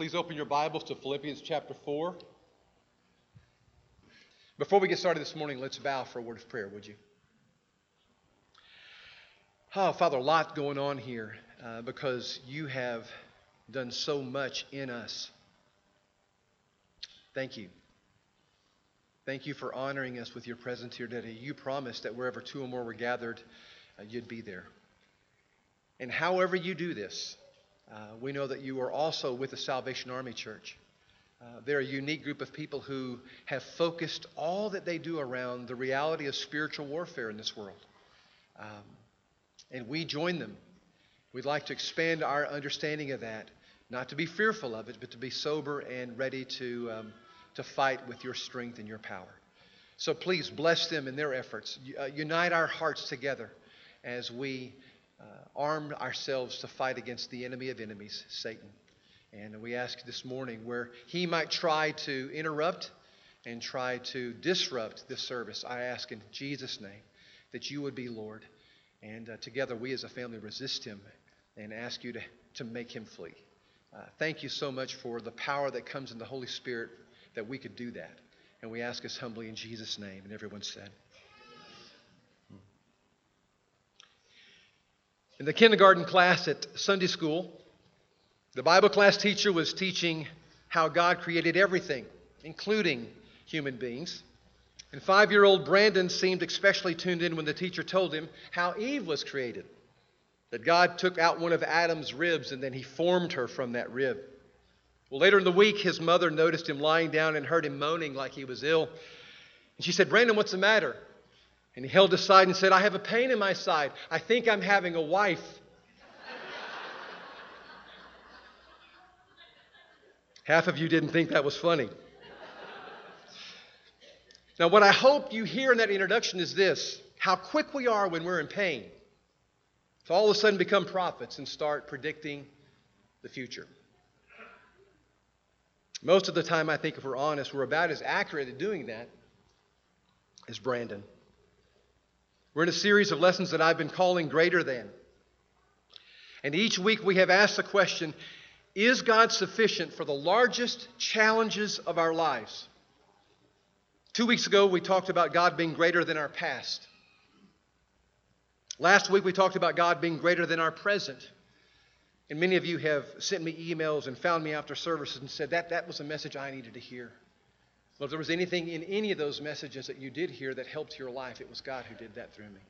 please open your Bibles to Philippians chapter 4. Before we get started this morning, let's bow for a word of prayer, would you? Oh, Father, a lot going on here uh, because you have done so much in us. Thank you. Thank you for honoring us with your presence here today. You promised that wherever two or more were gathered, uh, you'd be there. And however you do this, uh, we know that you are also with the Salvation Army Church. Uh, they're a unique group of people who have focused all that they do around the reality of spiritual warfare in this world. Um, and we join them. We'd like to expand our understanding of that, not to be fearful of it, but to be sober and ready to, um, to fight with your strength and your power. So please bless them in their efforts. Uh, unite our hearts together as we uh, arm ourselves to fight against the enemy of enemies, Satan. And we ask this morning where he might try to interrupt and try to disrupt this service. I ask in Jesus' name that you would be Lord. And uh, together we as a family resist him and ask you to, to make him flee. Uh, thank you so much for the power that comes in the Holy Spirit that we could do that. And we ask us humbly in Jesus' name. And everyone said, In the kindergarten class at Sunday school, the Bible class teacher was teaching how God created everything, including human beings. And five year old Brandon seemed especially tuned in when the teacher told him how Eve was created. That God took out one of Adam's ribs and then he formed her from that rib. Well, later in the week, his mother noticed him lying down and heard him moaning like he was ill. And she said, Brandon, what's the matter? And he held his side and said, I have a pain in my side. I think I'm having a wife. Half of you didn't think that was funny. Now, what I hope you hear in that introduction is this how quick we are when we're in pain to all of a sudden become prophets and start predicting the future. Most of the time, I think, if we're honest, we're about as accurate at doing that as Brandon. We're in a series of lessons that I've been calling Greater Than. And each week we have asked the question Is God sufficient for the largest challenges of our lives? Two weeks ago we talked about God being greater than our past. Last week we talked about God being greater than our present. And many of you have sent me emails and found me after services and said that that was a message I needed to hear. Well, if there was anything in any of those messages that you did hear that helped your life, it was God who did that through me.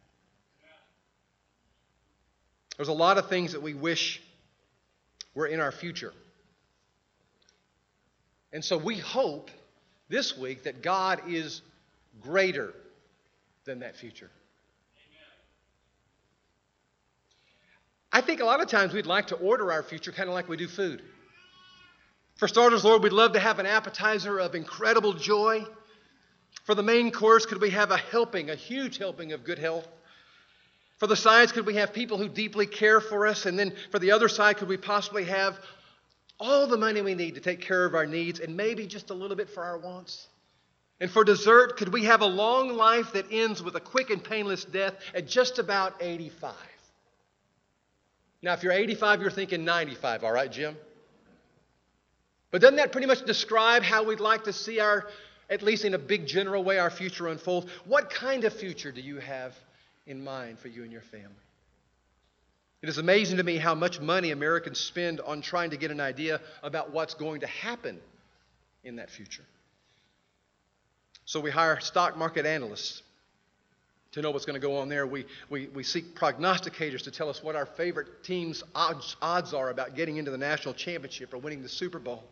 There's a lot of things that we wish were in our future. And so we hope this week that God is greater than that future. I think a lot of times we'd like to order our future kind of like we do food. For starters, Lord, we'd love to have an appetizer of incredible joy. For the main course, could we have a helping, a huge helping of good health? For the sides, could we have people who deeply care for us? And then for the other side, could we possibly have all the money we need to take care of our needs and maybe just a little bit for our wants? And for dessert, could we have a long life that ends with a quick and painless death at just about 85? Now, if you're 85, you're thinking 95, all right, Jim? But doesn't that pretty much describe how we'd like to see our, at least in a big general way, our future unfold? What kind of future do you have in mind for you and your family? It is amazing to me how much money Americans spend on trying to get an idea about what's going to happen in that future. So we hire stock market analysts to know what's going to go on there. We, we, we seek prognosticators to tell us what our favorite team's odds, odds are about getting into the national championship or winning the Super Bowl.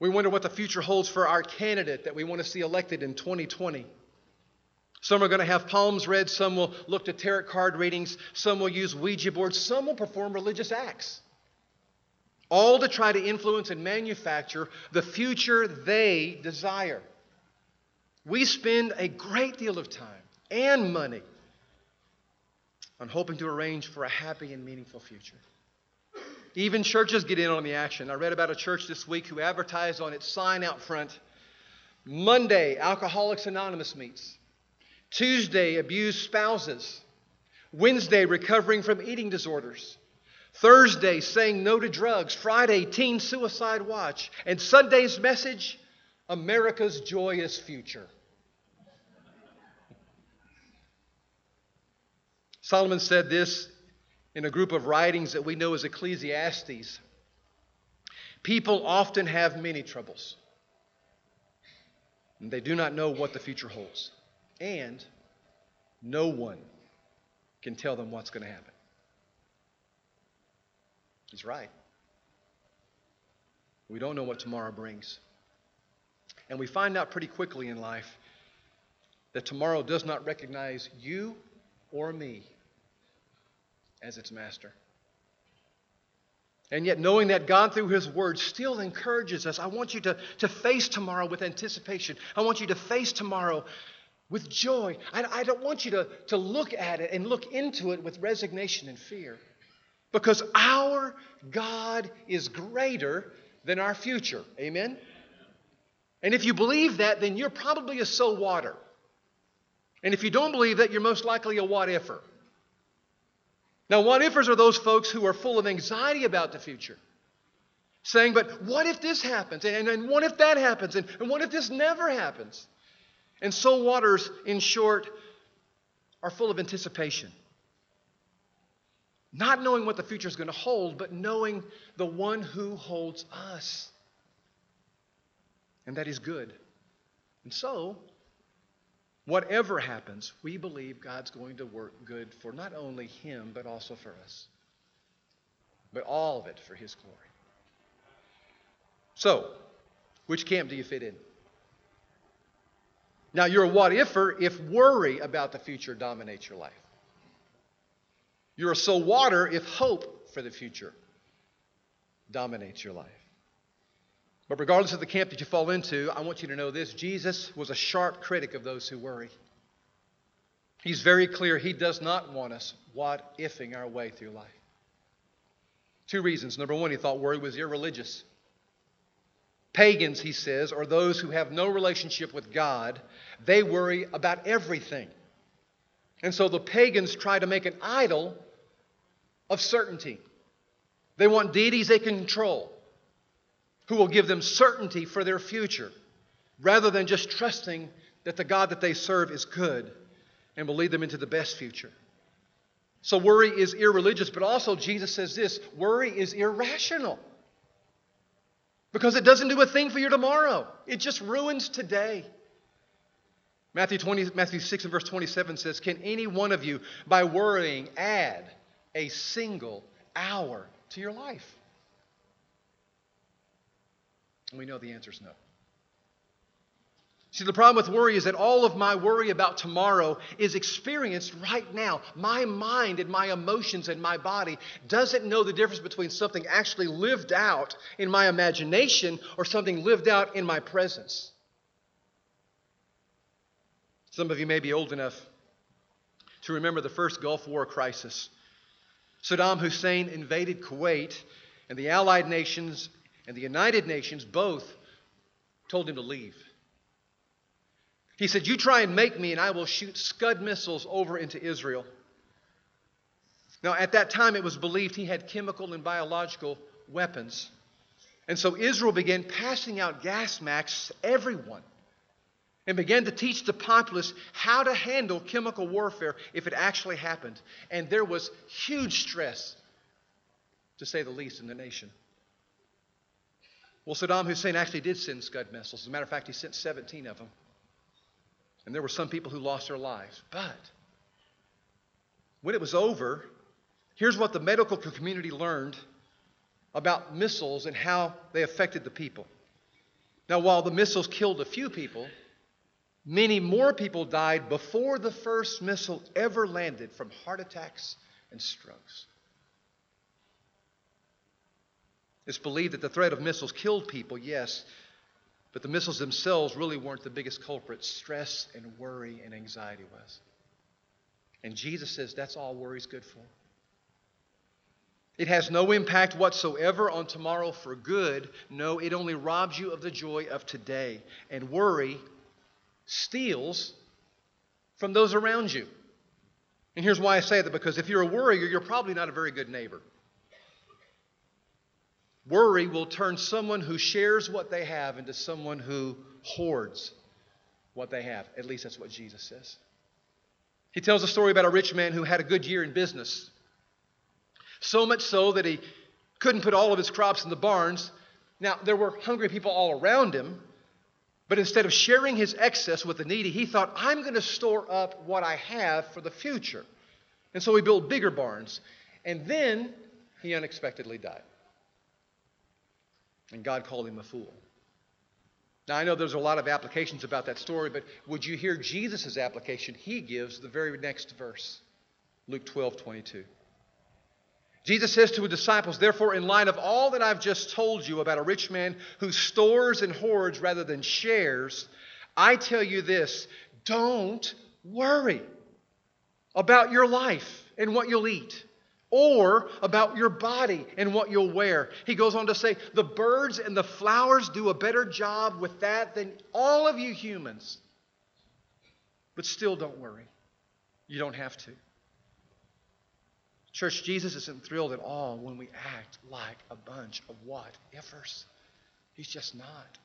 We wonder what the future holds for our candidate that we want to see elected in 2020. Some are going to have palms read, some will look to tarot card readings, some will use Ouija boards, some will perform religious acts. All to try to influence and manufacture the future they desire. We spend a great deal of time and money on hoping to arrange for a happy and meaningful future. Even churches get in on the action. I read about a church this week who advertised on its sign out front Monday, Alcoholics Anonymous meets. Tuesday, abused spouses. Wednesday, recovering from eating disorders. Thursday, saying no to drugs. Friday, teen suicide watch. And Sunday's message, America's joyous future. Solomon said this in a group of writings that we know as Ecclesiastes. People often have many troubles, and they do not know what the future holds. And no one can tell them what's going to happen. He's right. We don't know what tomorrow brings. And we find out pretty quickly in life that tomorrow does not recognize you or me as its master. And yet, knowing that God, through His Word, still encourages us, I want you to, to face tomorrow with anticipation. I want you to face tomorrow with joy. I, I don't want you to, to look at it and look into it with resignation and fear. Because our God is greater than our future. Amen? And if you believe that, then you're probably a so water. And if you don't believe that, you're most likely a what ifer. Now, what ifers are those folks who are full of anxiety about the future, saying, But what if this happens? And, and what if that happens? And, and what if this never happens? And so waters, in short, are full of anticipation. Not knowing what the future is going to hold, but knowing the one who holds us. And that is good. And so, Whatever happens, we believe God's going to work good for not only him, but also for us. But all of it for his glory. So, which camp do you fit in? Now, you're a what ifer if worry about the future dominates your life. You're a so water if hope for the future dominates your life. But regardless of the camp that you fall into, I want you to know this Jesus was a sharp critic of those who worry. He's very clear he does not want us what ifing our way through life. Two reasons. Number one, he thought worry was irreligious. Pagans, he says, are those who have no relationship with God. They worry about everything. And so the pagans try to make an idol of certainty. They want deities they control who will give them certainty for their future rather than just trusting that the God that they serve is good and will lead them into the best future. So, worry is irreligious, but also Jesus says this worry is irrational because it doesn't do a thing for your tomorrow, it just ruins today. Matthew, 20, Matthew 6 and verse 27 says, Can any one of you, by worrying, add a single hour to your life? And we know the answer is no. See, the problem with worry is that all of my worry about tomorrow is experienced right now. My mind and my emotions and my body doesn't know the difference between something actually lived out in my imagination or something lived out in my presence. Some of you may be old enough to remember the first Gulf War crisis. Saddam Hussein invaded Kuwait, and the Allied nations and the United Nations both told him to leave. He said, You try and make me, and I will shoot Scud missiles over into Israel. Now, at that time, it was believed he had chemical and biological weapons. And so Israel began passing out gas masks to everyone and began to teach the populace how to handle chemical warfare if it actually happened. And there was huge stress, to say the least, in the nation. Well, Saddam Hussein actually did send Scud missiles. As a matter of fact, he sent 17 of them. And there were some people who lost their lives. But when it was over, here's what the medical community learned about missiles and how they affected the people. Now, while the missiles killed a few people, many more people died before the first missile ever landed from heart attacks and strokes. It's believed that the threat of missiles killed people, yes, but the missiles themselves really weren't the biggest culprit. Stress and worry and anxiety was. And Jesus says that's all worry's good for. It has no impact whatsoever on tomorrow for good. No, it only robs you of the joy of today. And worry steals from those around you. And here's why I say that because if you're a worrier, you're probably not a very good neighbor. Worry will turn someone who shares what they have into someone who hoards what they have. At least that's what Jesus says. He tells a story about a rich man who had a good year in business. So much so that he couldn't put all of his crops in the barns. Now, there were hungry people all around him, but instead of sharing his excess with the needy, he thought, I'm going to store up what I have for the future. And so he built bigger barns. And then he unexpectedly died. And God called him a fool. Now, I know there's a lot of applications about that story, but would you hear Jesus' application? He gives the very next verse Luke 12 22. Jesus says to his disciples, Therefore, in light of all that I've just told you about a rich man who stores and hoards rather than shares, I tell you this don't worry about your life and what you'll eat or about your body and what you'll wear. He goes on to say, The birds and the flowers do a better job with that than all of you humans. But still, don't worry. You don't have to. Church, Jesus isn't thrilled at all when we act like a bunch of what ifers. He's just not.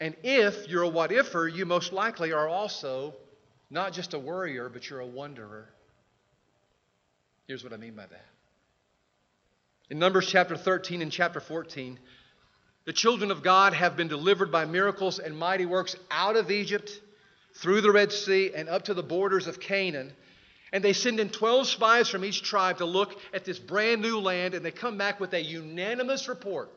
And if you're a what ifer, you most likely are also not just a worrier, but you're a wonderer. Here's what I mean by that. In Numbers chapter 13 and chapter 14, the children of God have been delivered by miracles and mighty works out of Egypt, through the Red Sea, and up to the borders of Canaan. And they send in 12 spies from each tribe to look at this brand new land, and they come back with a unanimous report.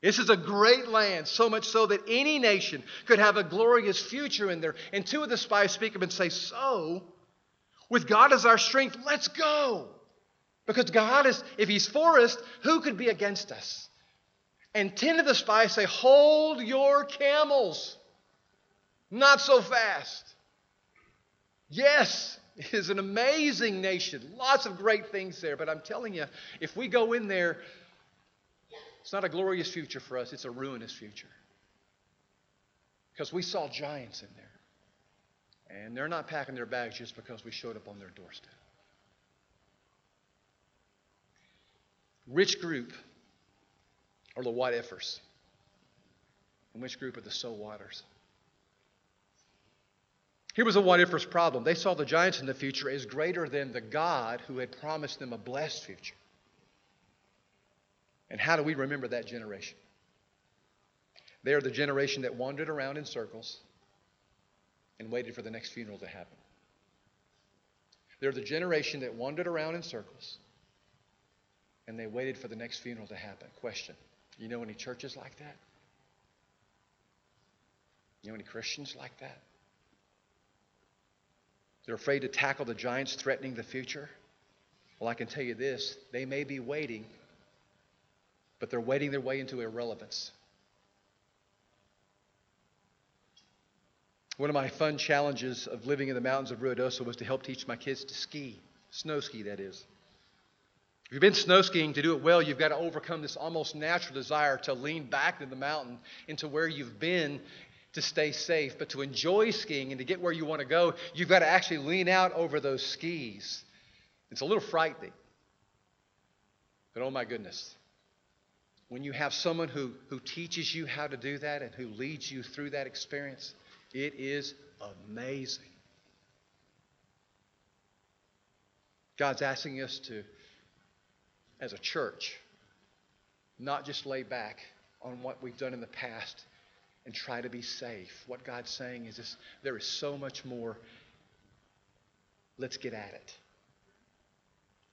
This is a great land, so much so that any nation could have a glorious future in there. And two of the spies speak up and say, So, with God as our strength, let's go. Because God is, if He's for us, who could be against us? And 10 of the spies say, Hold your camels. Not so fast. Yes, it is an amazing nation. Lots of great things there. But I'm telling you, if we go in there, it's not a glorious future for us, it's a ruinous future. Because we saw giants in there. And they're not packing their bags just because we showed up on their doorstep. Which group are the what ifers? And which group are the so waters? Here was a what ifers problem. They saw the giants in the future as greater than the God who had promised them a blessed future. And how do we remember that generation? They are the generation that wandered around in circles and waited for the next funeral to happen. They're the generation that wandered around in circles and they waited for the next funeral to happen. Question You know any churches like that? You know any Christians like that? They're afraid to tackle the giants threatening the future? Well, I can tell you this they may be waiting, but they're waiting their way into irrelevance. One of my fun challenges of living in the mountains of Ruidoso was to help teach my kids to ski, snow ski, that is. If you've been snow skiing, to do it well, you've got to overcome this almost natural desire to lean back in the mountain into where you've been to stay safe. But to enjoy skiing and to get where you want to go, you've got to actually lean out over those skis. It's a little frightening. But oh my goodness, when you have someone who, who teaches you how to do that and who leads you through that experience, it is amazing. God's asking us to, as a church, not just lay back on what we've done in the past and try to be safe. What God's saying is this there is so much more. Let's get at it.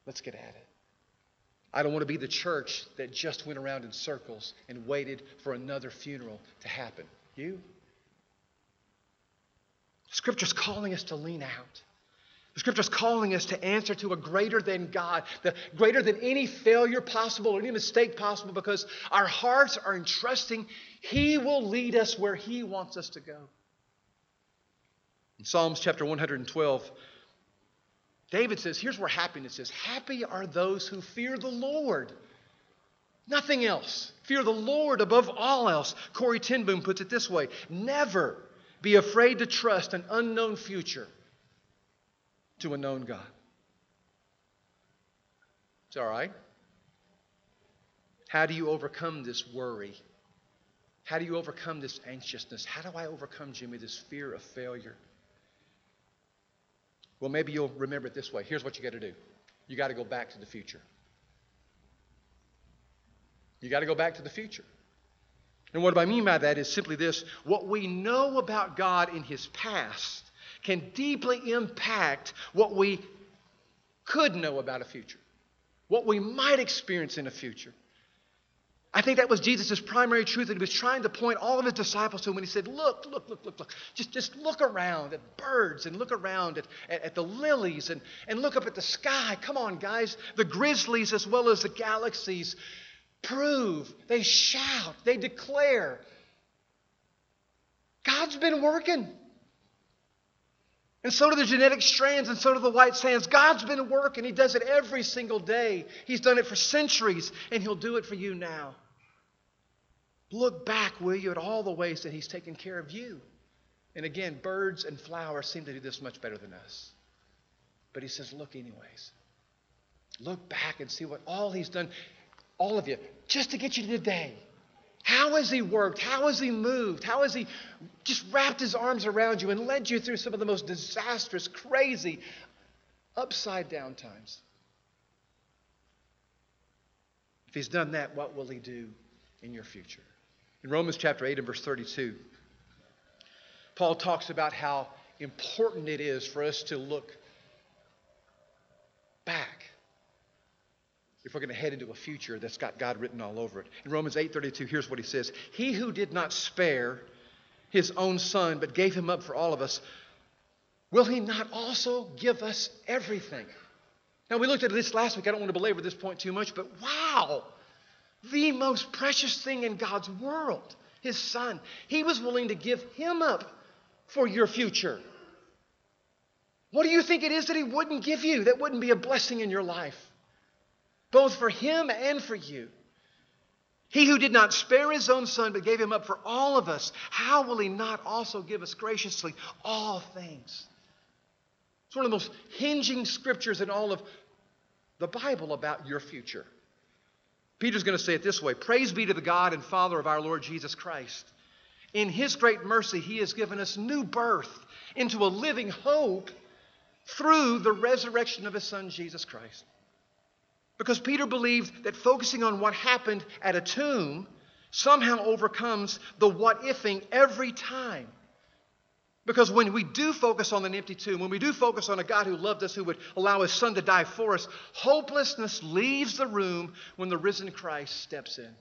Let's get at it. I don't want to be the church that just went around in circles and waited for another funeral to happen. You? Scripture's calling us to lean out. The scripture's calling us to answer to a greater than God, the greater than any failure possible or any mistake possible, because our hearts are entrusting He will lead us where He wants us to go. In Psalms chapter 112, David says, here's where happiness is. Happy are those who fear the Lord. Nothing else. Fear the Lord above all else. Corrie ten Boom puts it this way Never be afraid to trust an unknown future to a known God. It's all right. How do you overcome this worry? How do you overcome this anxiousness? How do I overcome, Jimmy, this fear of failure? Well, maybe you'll remember it this way. Here's what you got to do you got to go back to the future. You got to go back to the future. And what I mean by that is simply this what we know about God in His past can deeply impact what we could know about a future, what we might experience in a future. I think that was Jesus' primary truth that he was trying to point all of his disciples to when he said, Look, look, look, look, look. Just, just look around at birds and look around at, at, at, the lilies and, and look up at the sky. Come on, guys. The grizzlies as well as the galaxies prove, they shout, they declare. God's been working. And so do the genetic strands, and so do the white sands. God's been working. He does it every single day. He's done it for centuries, and He'll do it for you now. Look back, will you, at all the ways that He's taken care of you. And again, birds and flowers seem to do this much better than us. But He says, look, anyways. Look back and see what all He's done, all of you, just to get you to today. How has He worked? How has He moved? How has He just wrapped His arms around you and led you through some of the most disastrous, crazy, upside down times? If He's done that, what will He do in your future? In Romans chapter 8 and verse 32, Paul talks about how important it is for us to look back if we're going to head into a future that's got God written all over it. In Romans 8:32, here's what he says: "He who did not spare his own son but gave him up for all of us, will he not also give us everything?" Now we looked at this last week. I don't want to belabor this point too much, but wow! The most precious thing in God's world, his son. He was willing to give him up for your future. What do you think it is that he wouldn't give you that wouldn't be a blessing in your life? Both for him and for you. He who did not spare his own son, but gave him up for all of us, how will he not also give us graciously all things? It's one of the most hinging scriptures in all of the Bible about your future. Peter's going to say it this way Praise be to the God and Father of our Lord Jesus Christ. In his great mercy, he has given us new birth into a living hope through the resurrection of his son, Jesus Christ. Because Peter believed that focusing on what happened at a tomb somehow overcomes the what ifing every time. Because when we do focus on an empty tomb, when we do focus on a God who loved us, who would allow his son to die for us, hopelessness leaves the room when the risen Christ steps in.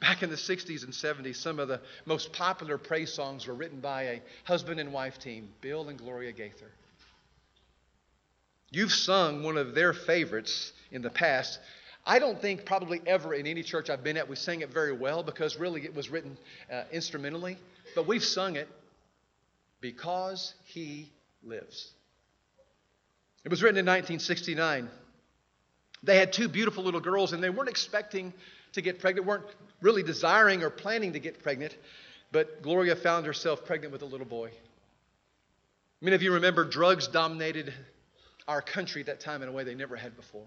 Back in the 60s and 70s, some of the most popular praise songs were written by a husband and wife team, Bill and Gloria Gaither. You've sung one of their favorites in the past. I don't think probably ever in any church I've been at we sang it very well because really it was written uh, instrumentally, but we've sung it because he lives. It was written in 1969. They had two beautiful little girls and they weren't expecting to get pregnant, weren't really desiring or planning to get pregnant, but Gloria found herself pregnant with a little boy. Many of you remember drugs dominated our country at that time in a way they never had before.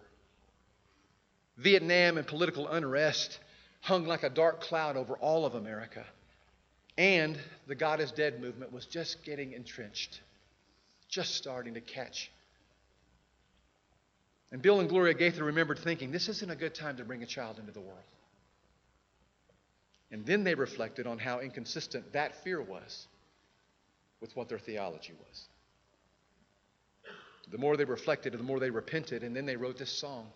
Vietnam and political unrest hung like a dark cloud over all of America. And the God is Dead movement was just getting entrenched, just starting to catch. And Bill and Gloria Gaither remembered thinking, this isn't a good time to bring a child into the world. And then they reflected on how inconsistent that fear was with what their theology was. The more they reflected, the more they repented, and then they wrote this song.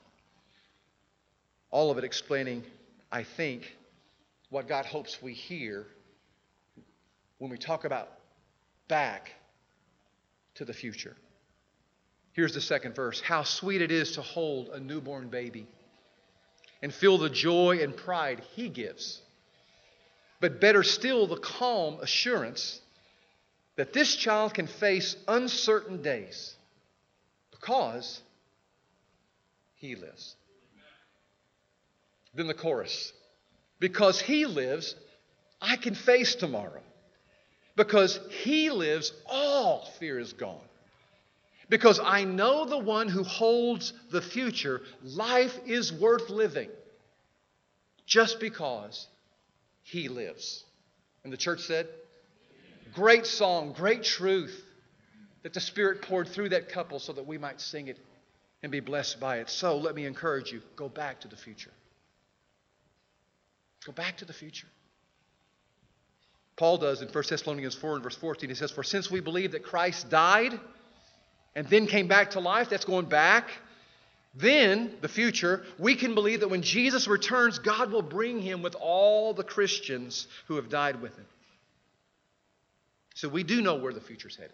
All of it explaining, I think, what God hopes we hear when we talk about back to the future. Here's the second verse How sweet it is to hold a newborn baby and feel the joy and pride he gives. But better still, the calm assurance that this child can face uncertain days because he lives. Then the chorus because he lives, I can face tomorrow. Because he lives, all fear is gone. Because I know the one who holds the future. Life is worth living just because he lives. And the church said, Great song, great truth that the Spirit poured through that couple so that we might sing it and be blessed by it. So let me encourage you go back to the future. Go back to the future. Paul does in 1 Thessalonians 4 and verse 14. He says, For since we believe that Christ died and then came back to life, that's going back. Then, the future, we can believe that when Jesus returns, God will bring him with all the Christians who have died with him. So we do know where the future's headed.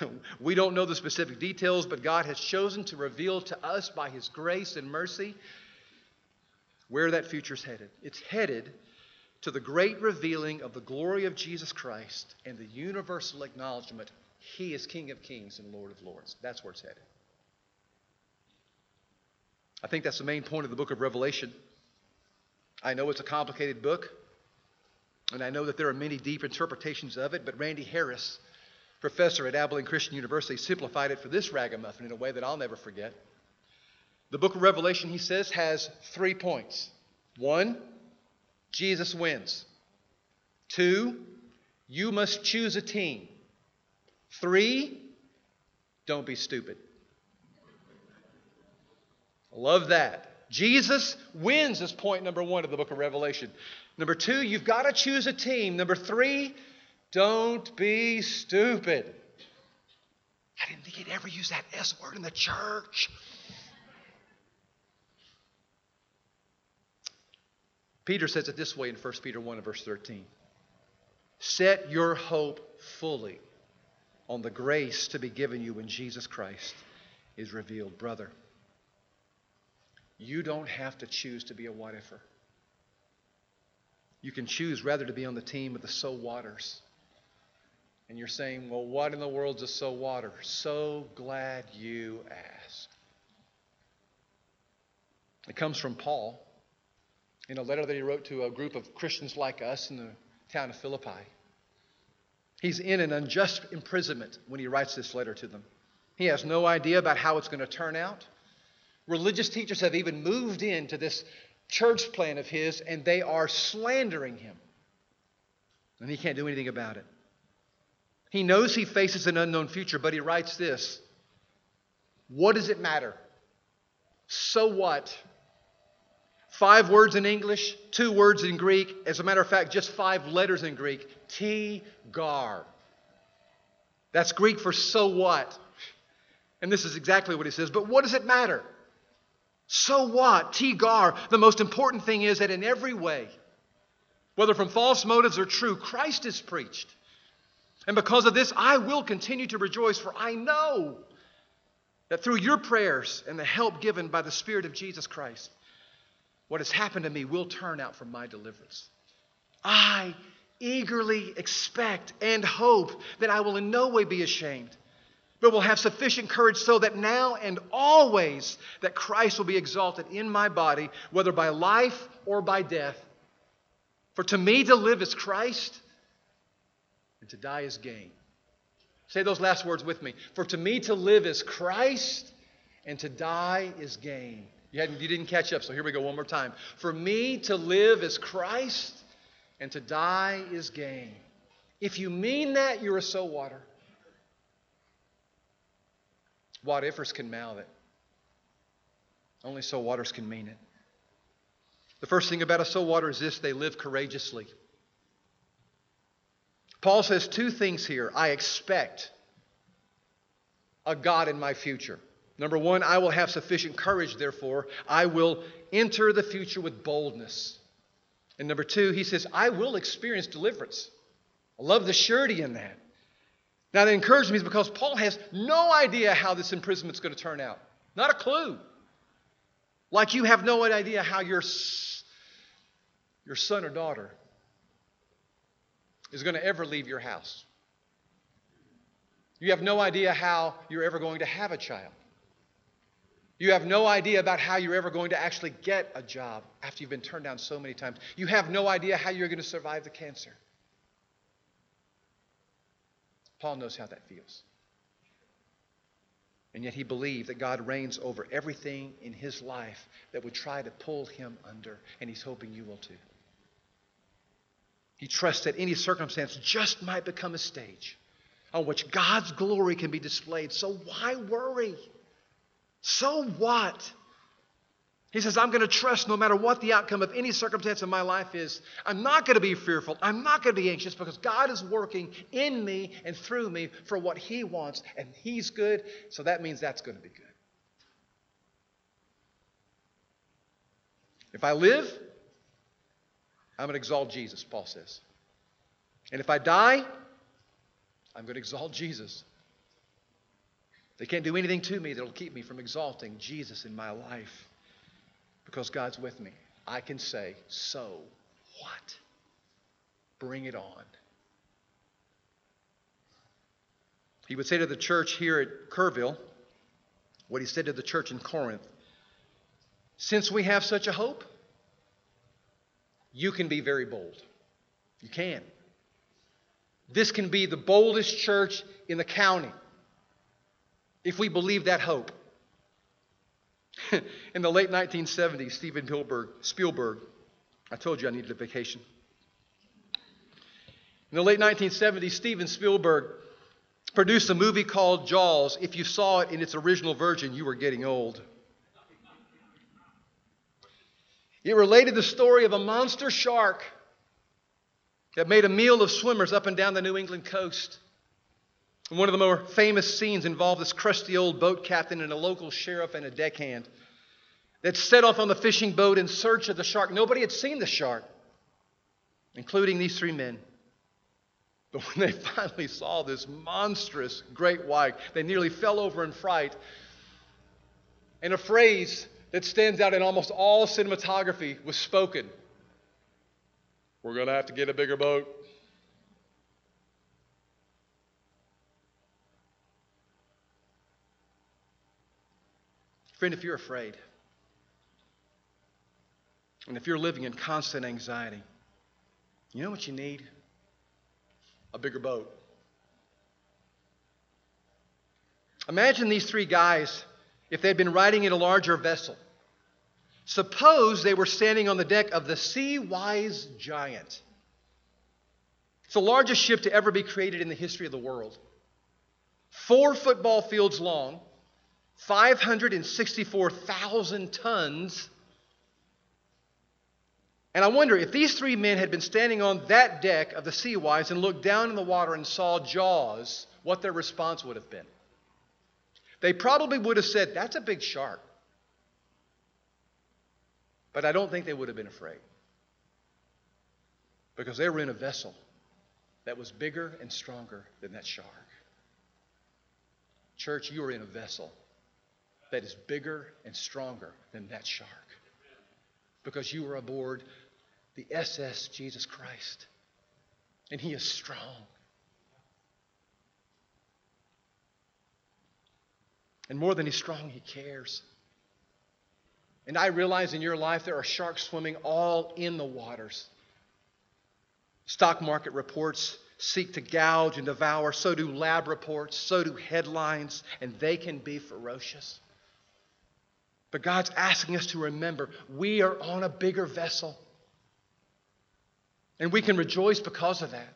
we don't know the specific details, but God has chosen to reveal to us by his grace and mercy where that future is headed. It's headed to the great revealing of the glory of Jesus Christ and the universal acknowledgement he is King of kings and Lord of lords. That's where it's headed. I think that's the main point of the book of Revelation. I know it's a complicated book, and I know that there are many deep interpretations of it, but Randy Harris, professor at Abilene Christian University, simplified it for this ragamuffin in a way that I'll never forget. The book of Revelation, he says, has three points. One, Jesus wins. Two, you must choose a team. Three, don't be stupid. Love that. Jesus wins is point number one of the book of Revelation. Number two, you've got to choose a team. Number three, don't be stupid. I didn't think he'd ever use that S word in the church. Peter says it this way in 1 Peter 1 and verse 13 Set your hope fully on the grace to be given you when Jesus Christ is revealed. Brother, you don't have to choose to be a what ifer. You can choose rather to be on the team of the so waters. And you're saying, well, what in the world is so water? So glad you asked. It comes from Paul in a letter that he wrote to a group of Christians like us in the town of Philippi. He's in an unjust imprisonment when he writes this letter to them. He has no idea about how it's going to turn out. Religious teachers have even moved into this church plan of his, and they are slandering him. And he can't do anything about it. He knows he faces an unknown future, but he writes this What does it matter? So what? Five words in English, two words in Greek. As a matter of fact, just five letters in Greek. Ti gar. That's Greek for so what? And this is exactly what he says. But what does it matter? So what? Ti gar. The most important thing is that in every way, whether from false motives or true, Christ is preached. And because of this, I will continue to rejoice, for I know that through your prayers and the help given by the Spirit of Jesus Christ, what has happened to me will turn out for my deliverance. I eagerly expect and hope that I will in no way be ashamed, but will have sufficient courage so that now and always that Christ will be exalted in my body, whether by life or by death. For to me to live is Christ, and to die is gain. Say those last words with me. For to me to live is Christ, and to die is gain. You, hadn't, you didn't catch up, so here we go one more time. For me to live is Christ, and to die is gain. If you mean that, you're a so water. What ifers can mouth it. Only so waters can mean it. The first thing about a so water is this they live courageously. Paul says two things here. I expect a God in my future. Number one, I will have sufficient courage, therefore. I will enter the future with boldness. And number two, he says, I will experience deliverance. I love the surety in that. Now, that encourages me because Paul has no idea how this imprisonment is going to turn out. Not a clue. Like you have no idea how your, your son or daughter is going to ever leave your house. You have no idea how you're ever going to have a child. You have no idea about how you're ever going to actually get a job after you've been turned down so many times. You have no idea how you're going to survive the cancer. Paul knows how that feels. And yet he believed that God reigns over everything in his life that would try to pull him under, and he's hoping you will too. He trusts that any circumstance just might become a stage on which God's glory can be displayed. So why worry? So what? He says, I'm going to trust no matter what the outcome of any circumstance in my life is. I'm not going to be fearful. I'm not going to be anxious because God is working in me and through me for what He wants, and He's good, so that means that's going to be good. If I live, I'm going to exalt Jesus, Paul says. And if I die, I'm going to exalt Jesus. They can't do anything to me that'll keep me from exalting Jesus in my life because God's with me, I can say, So what? Bring it on. He would say to the church here at Kerrville what he said to the church in Corinth Since we have such a hope, you can be very bold. You can. This can be the boldest church in the county if we believe that hope. In the late 1970s, Steven Spielberg, Spielberg, I told you I needed a vacation. In the late 1970s, Steven Spielberg produced a movie called Jaws. If you saw it in its original version, you were getting old. It related the story of a monster shark that made a meal of swimmers up and down the New England coast. And one of the more famous scenes involved this crusty old boat captain and a local sheriff and a deckhand that set off on the fishing boat in search of the shark. Nobody had seen the shark, including these three men. But when they finally saw this monstrous great white, they nearly fell over in fright. And a phrase that stands out in almost all cinematography was spoken We're going to have to get a bigger boat. Friend, if you're afraid, and if you're living in constant anxiety, you know what you need? A bigger boat. Imagine these three guys if they'd been riding in a larger vessel. Suppose they were standing on the deck of the Seawise Giant. It's the largest ship to ever be created in the history of the world. Four football fields long, 564,000 tons. And I wonder if these three men had been standing on that deck of the Seawise and looked down in the water and saw Jaws, what their response would have been. They probably would have said, That's a big shark. But I don't think they would have been afraid. Because they were in a vessel that was bigger and stronger than that shark. Church, you are in a vessel that is bigger and stronger than that shark. Because you are aboard the SS Jesus Christ. And he is strong. And more than he's strong, he cares. And I realize in your life there are sharks swimming all in the waters. Stock market reports seek to gouge and devour. So do lab reports. So do headlines. And they can be ferocious. But God's asking us to remember we are on a bigger vessel. And we can rejoice because of that.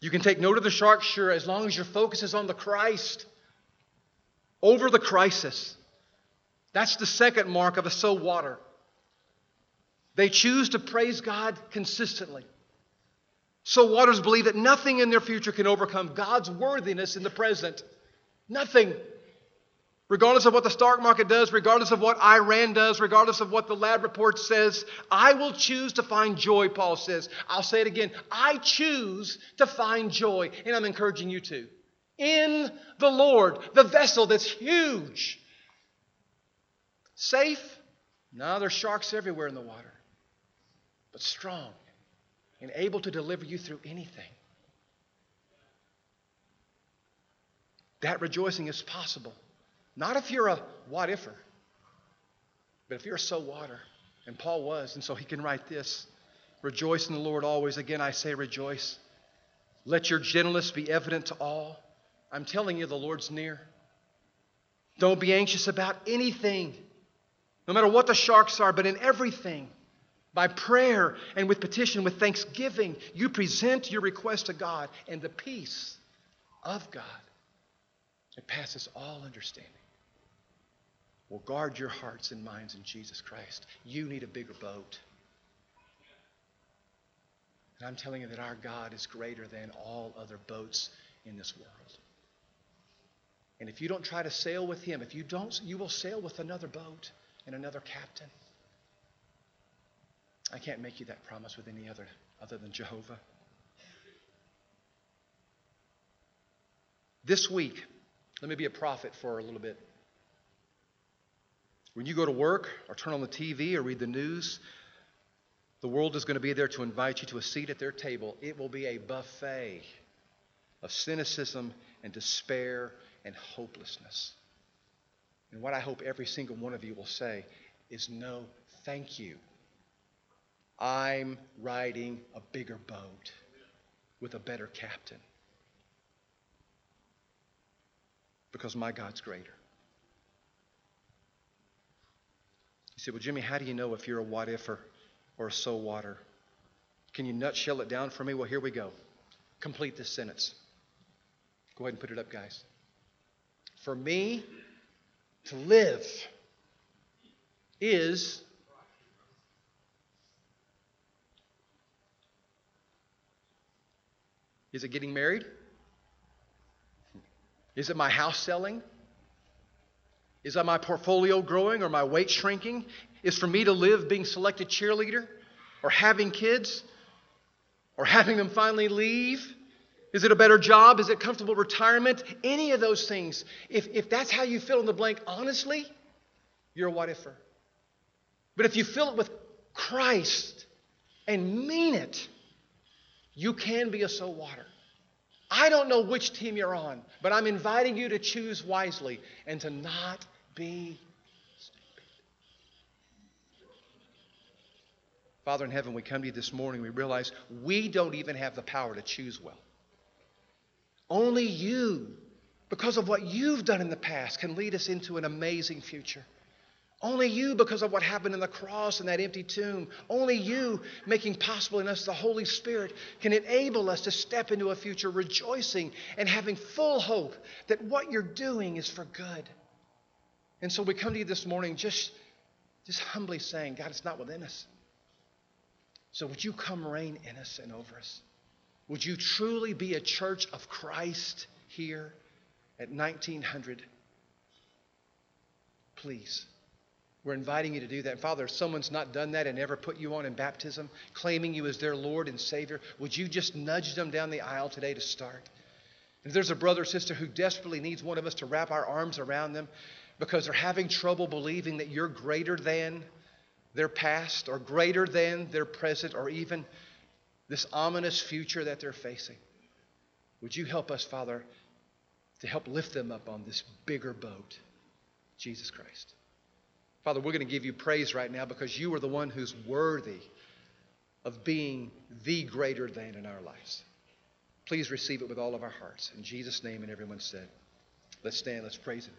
You can take note of the shark, sure, as long as your focus is on the Christ over the crisis. That's the second mark of a so water. They choose to praise God consistently. So waters believe that nothing in their future can overcome God's worthiness in the present. Nothing. Regardless of what the stock market does, regardless of what Iran does, regardless of what the lab report says, I will choose to find joy, Paul says. I'll say it again. I choose to find joy, and I'm encouraging you to. In the Lord, the vessel that's huge. Safe? No, there's sharks everywhere in the water. But strong and able to deliver you through anything. That rejoicing is possible not if you're a what ifer, but if you're a so water. And Paul was, and so he can write this Rejoice in the Lord always. Again, I say rejoice. Let your gentleness be evident to all. I'm telling you, the Lord's near. Don't be anxious about anything, no matter what the sharks are, but in everything. By prayer and with petition, with thanksgiving, you present your request to God, and the peace of God that passes all understanding will guard your hearts and minds in Jesus Christ. You need a bigger boat. And I'm telling you that our God is greater than all other boats in this world. And if you don't try to sail with him, if you don't, you will sail with another boat and another captain. I can't make you that promise with any other other than Jehovah. This week, let me be a prophet for a little bit. When you go to work or turn on the TV or read the news, the world is going to be there to invite you to a seat at their table. It will be a buffet of cynicism and despair and hopelessness. And what I hope every single one of you will say is no, thank you. I'm riding a bigger boat with a better captain. Because my God's greater. You say, well, Jimmy, how do you know if you're a what ifer or a so whatter? Can you nutshell it down for me? Well, here we go. Complete this sentence. Go ahead and put it up, guys. For me to live is Is it getting married? Is it my house selling? Is that my portfolio growing or my weight shrinking? Is for me to live being selected cheerleader or having kids or having them finally leave? Is it a better job? Is it comfortable retirement? Any of those things. If, if that's how you fill in the blank, honestly, you're a what ifer. But if you fill it with Christ and mean it, you can be a so whatter. I don't know which team you're on, but I'm inviting you to choose wisely and to not be stupid. Father in heaven, we come to you this morning. We realize we don't even have the power to choose well. Only you, because of what you've done in the past, can lead us into an amazing future. Only you, because of what happened in the cross and that empty tomb, only you, making possible in us the Holy Spirit, can enable us to step into a future rejoicing and having full hope that what you're doing is for good. And so we come to you this morning just, just humbly saying, God, it's not within us. So would you come reign in us and over us? Would you truly be a church of Christ here at 1900? Please. We're inviting you to do that. Father, if someone's not done that and ever put you on in baptism, claiming you as their Lord and Savior, would you just nudge them down the aisle today to start? If there's a brother or sister who desperately needs one of us to wrap our arms around them, because they're having trouble believing that you're greater than their past or greater than their present or even this ominous future that they're facing. Would you help us, Father, to help lift them up on this bigger boat, Jesus Christ? Father, we're going to give you praise right now because you are the one who's worthy of being the greater than in our lives. Please receive it with all of our hearts. In Jesus' name, and everyone said, let's stand, let's praise Him.